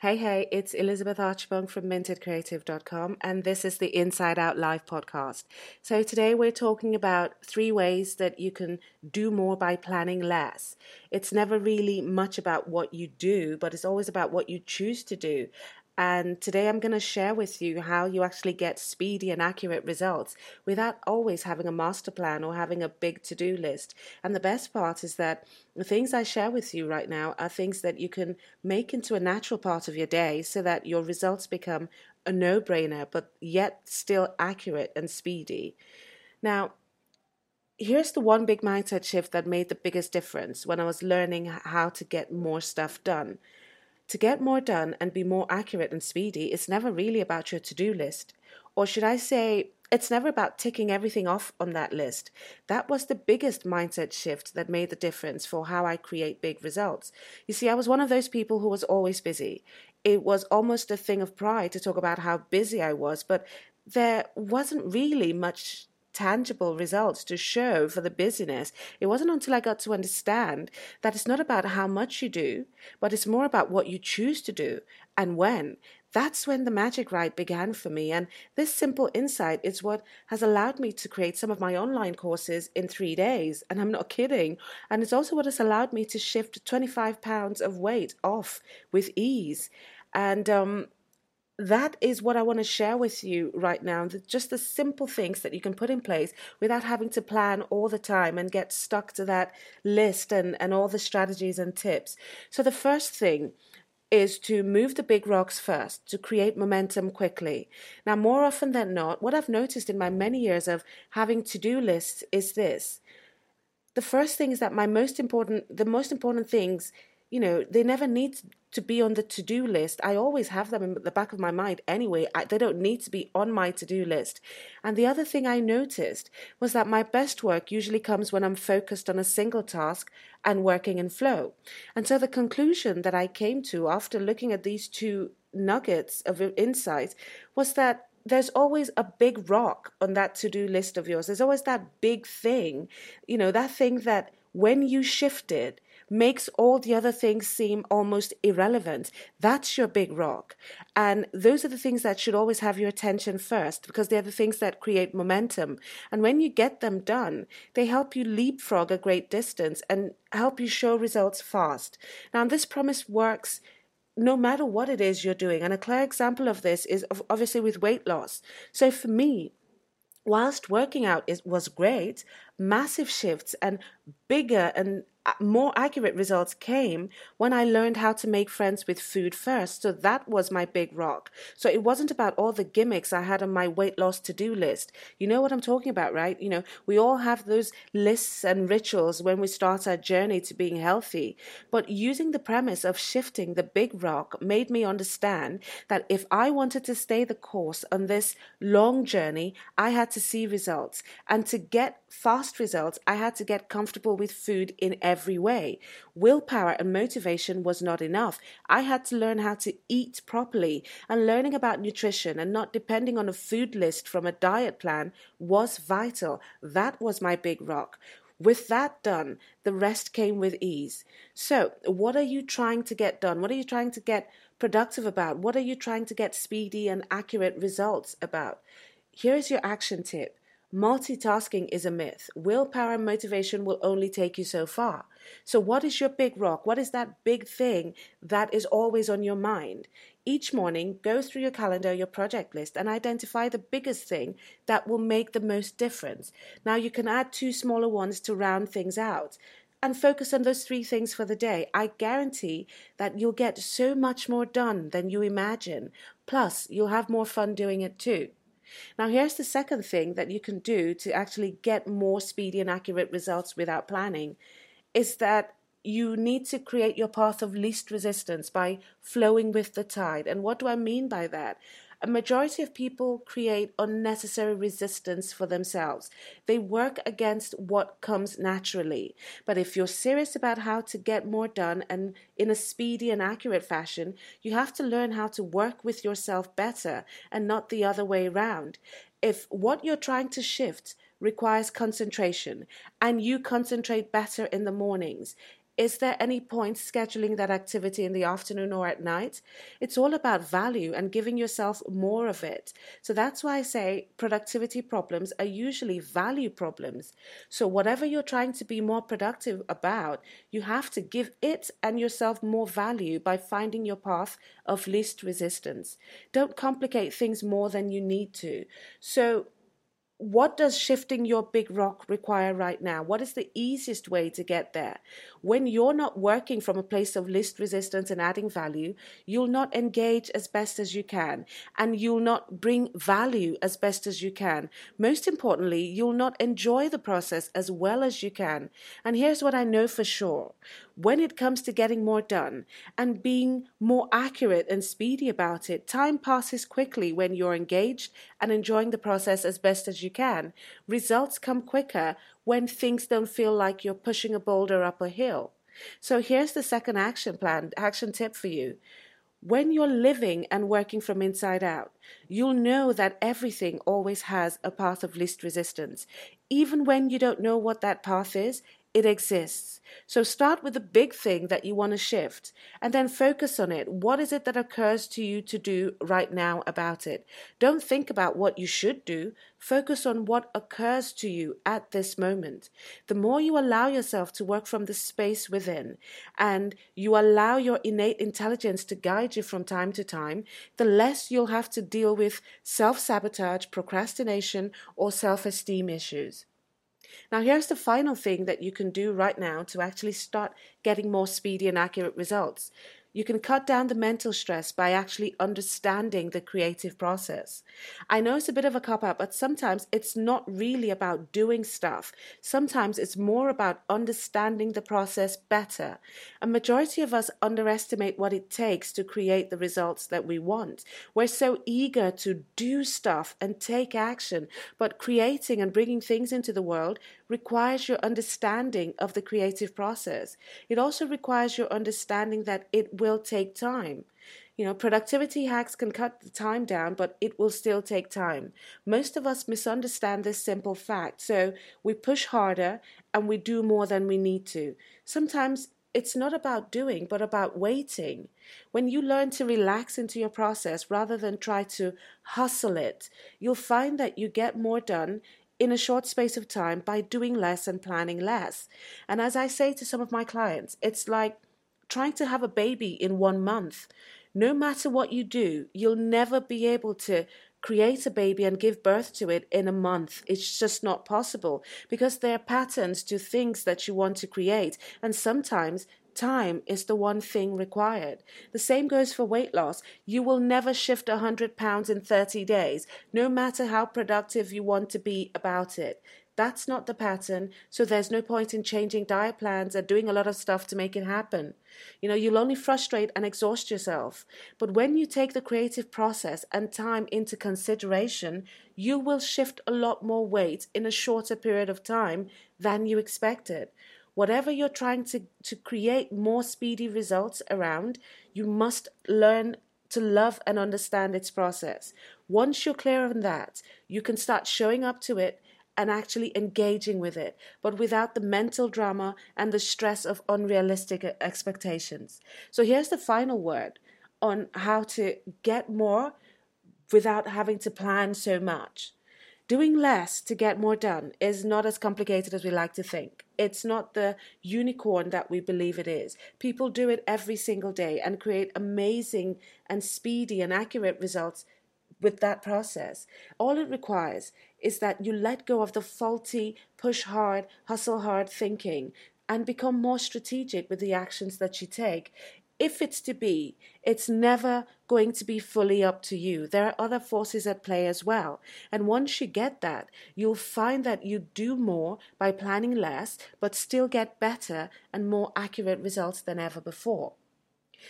Hey, hey, it's Elizabeth Archibong from mintedcreative.com, and this is the Inside Out Live podcast. So, today we're talking about three ways that you can do more by planning less. It's never really much about what you do, but it's always about what you choose to do. And today I'm going to share with you how you actually get speedy and accurate results without always having a master plan or having a big to do list. And the best part is that the things I share with you right now are things that you can make into a natural part of your day so that your results become a no brainer, but yet still accurate and speedy. Now, here's the one big mindset shift that made the biggest difference when I was learning how to get more stuff done. To get more done and be more accurate and speedy, it's never really about your to do list. Or should I say, it's never about ticking everything off on that list. That was the biggest mindset shift that made the difference for how I create big results. You see, I was one of those people who was always busy. It was almost a thing of pride to talk about how busy I was, but there wasn't really much tangible results to show for the busyness. It wasn't until I got to understand that it's not about how much you do, but it's more about what you choose to do and when. That's when the magic ride began for me. And this simple insight is what has allowed me to create some of my online courses in three days. And I'm not kidding. And it's also what has allowed me to shift 25 pounds of weight off with ease. And um, that is what I want to share with you right now. Just the simple things that you can put in place without having to plan all the time and get stuck to that list and, and all the strategies and tips. So, the first thing is to move the big rocks first to create momentum quickly. Now, more often than not, what I've noticed in my many years of having to do lists is this. The first thing is that my most important, the most important things you know, they never need to be on the to do list. I always have them in the back of my mind anyway. I, they don't need to be on my to do list. And the other thing I noticed was that my best work usually comes when I'm focused on a single task and working in flow. And so the conclusion that I came to after looking at these two nuggets of insight was that there's always a big rock on that to do list of yours. There's always that big thing, you know, that thing that when you shift it, makes all the other things seem almost irrelevant. That's your big rock. And those are the things that should always have your attention first because they're the things that create momentum. And when you get them done, they help you leapfrog a great distance and help you show results fast. Now, this promise works no matter what it is you're doing. And a clear example of this is obviously with weight loss. So for me, whilst working out is, was great, massive shifts and bigger and Uh, more accurate results came when I learned how to make friends with food first. So that was my big rock. So it wasn't about all the gimmicks I had on my weight loss to do list. You know what I'm talking about, right? You know, we all have those lists and rituals when we start our journey to being healthy. But using the premise of shifting the big rock made me understand that if I wanted to stay the course on this long journey, I had to see results. And to get fast results, I had to get comfortable with food in every way. Willpower and motivation was not enough. I had to learn how to eat properly, and learning about nutrition and not depending on a food list from a diet plan was vital. That was my big rock. With that done, the rest came with ease. So, what are you trying to get done? What are you trying to get productive about? What are you trying to get speedy and accurate results about? Here's your action tip Multitasking is a myth. Willpower and motivation will only take you so far. So, what is your big rock? What is that big thing that is always on your mind? Each morning, go through your calendar, your project list, and identify the biggest thing that will make the most difference. Now, you can add two smaller ones to round things out and focus on those three things for the day. I guarantee that you'll get so much more done than you imagine. Plus, you'll have more fun doing it too. Now, here's the second thing that you can do to actually get more speedy and accurate results without planning is that you need to create your path of least resistance by flowing with the tide. And what do I mean by that? A majority of people create unnecessary resistance for themselves. They work against what comes naturally. But if you're serious about how to get more done and in a speedy and accurate fashion, you have to learn how to work with yourself better and not the other way around. If what you're trying to shift requires concentration and you concentrate better in the mornings, is there any point scheduling that activity in the afternoon or at night? It's all about value and giving yourself more of it. So that's why I say productivity problems are usually value problems. So, whatever you're trying to be more productive about, you have to give it and yourself more value by finding your path of least resistance. Don't complicate things more than you need to. So, what does shifting your big rock require right now? What is the easiest way to get there? When you're not working from a place of least resistance and adding value, you'll not engage as best as you can and you'll not bring value as best as you can. Most importantly, you'll not enjoy the process as well as you can. And here's what I know for sure when it comes to getting more done and being more accurate and speedy about it, time passes quickly when you're engaged and enjoying the process as best as you can. Results come quicker when things don't feel like you're pushing a boulder up a hill. So here's the second action plan, action tip for you. When you're living and working from inside out, you'll know that everything always has a path of least resistance. Even when you don't know what that path is, it exists. So start with the big thing that you want to shift and then focus on it. What is it that occurs to you to do right now about it? Don't think about what you should do. Focus on what occurs to you at this moment. The more you allow yourself to work from the space within and you allow your innate intelligence to guide you from time to time, the less you'll have to deal with self sabotage, procrastination, or self esteem issues. Now, here's the final thing that you can do right now to actually start getting more speedy and accurate results. You can cut down the mental stress by actually understanding the creative process. I know it's a bit of a cop out, but sometimes it's not really about doing stuff. Sometimes it's more about understanding the process better. A majority of us underestimate what it takes to create the results that we want. We're so eager to do stuff and take action, but creating and bringing things into the world requires your understanding of the creative process. It also requires your understanding that it will take time. You know, productivity hacks can cut the time down, but it will still take time. Most of us misunderstand this simple fact. So we push harder and we do more than we need to. Sometimes it's not about doing, but about waiting. When you learn to relax into your process rather than try to hustle it, you'll find that you get more done in a short space of time by doing less and planning less. And as I say to some of my clients, it's like trying to have a baby in one month. No matter what you do, you'll never be able to create a baby and give birth to it in a month. It's just not possible because there are patterns to things that you want to create. And sometimes Time is the one thing required. The same goes for weight loss. You will never shift 100 pounds in 30 days, no matter how productive you want to be about it. That's not the pattern, so there's no point in changing diet plans and doing a lot of stuff to make it happen. You know, you'll only frustrate and exhaust yourself. But when you take the creative process and time into consideration, you will shift a lot more weight in a shorter period of time than you expected. Whatever you're trying to, to create more speedy results around, you must learn to love and understand its process. Once you're clear on that, you can start showing up to it and actually engaging with it, but without the mental drama and the stress of unrealistic expectations. So here's the final word on how to get more without having to plan so much. Doing less to get more done is not as complicated as we like to think. It's not the unicorn that we believe it is. People do it every single day and create amazing and speedy and accurate results with that process. All it requires is that you let go of the faulty, push hard, hustle hard thinking and become more strategic with the actions that you take if it's to be, it's never going to be fully up to you. There are other forces at play as well. And once you get that, you'll find that you do more by planning less, but still get better and more accurate results than ever before.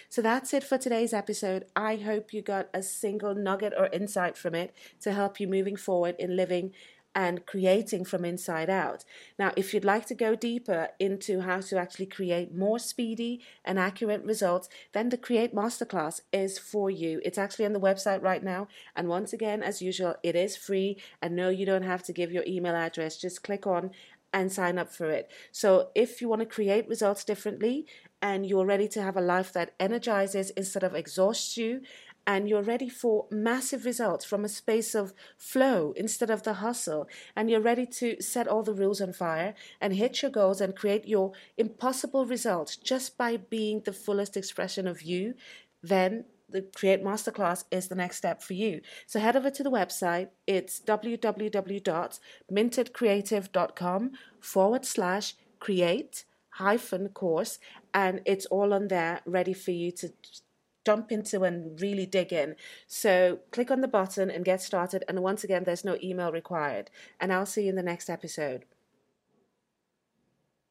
So that's it for today's episode. I hope you got a single nugget or insight from it to help you moving forward in living and creating from inside out. Now, if you'd like to go deeper into how to actually create more speedy and accurate results, then the Create Masterclass is for you. It's actually on the website right now. And once again, as usual, it is free. And no, you don't have to give your email address. Just click on and sign up for it. So if you want to create results differently and you're ready to have a life that energizes instead of exhausts you, and you're ready for massive results from a space of flow instead of the hustle, and you're ready to set all the rules on fire and hit your goals and create your impossible results just by being the fullest expression of you, then the Create Masterclass is the next step for you. So head over to the website. It's www.mintedcreative.com forward slash create hyphen course, and it's all on there ready for you to jump into and really dig in. So click on the button and get started. And once again, there's no email required. And I'll see you in the next episode.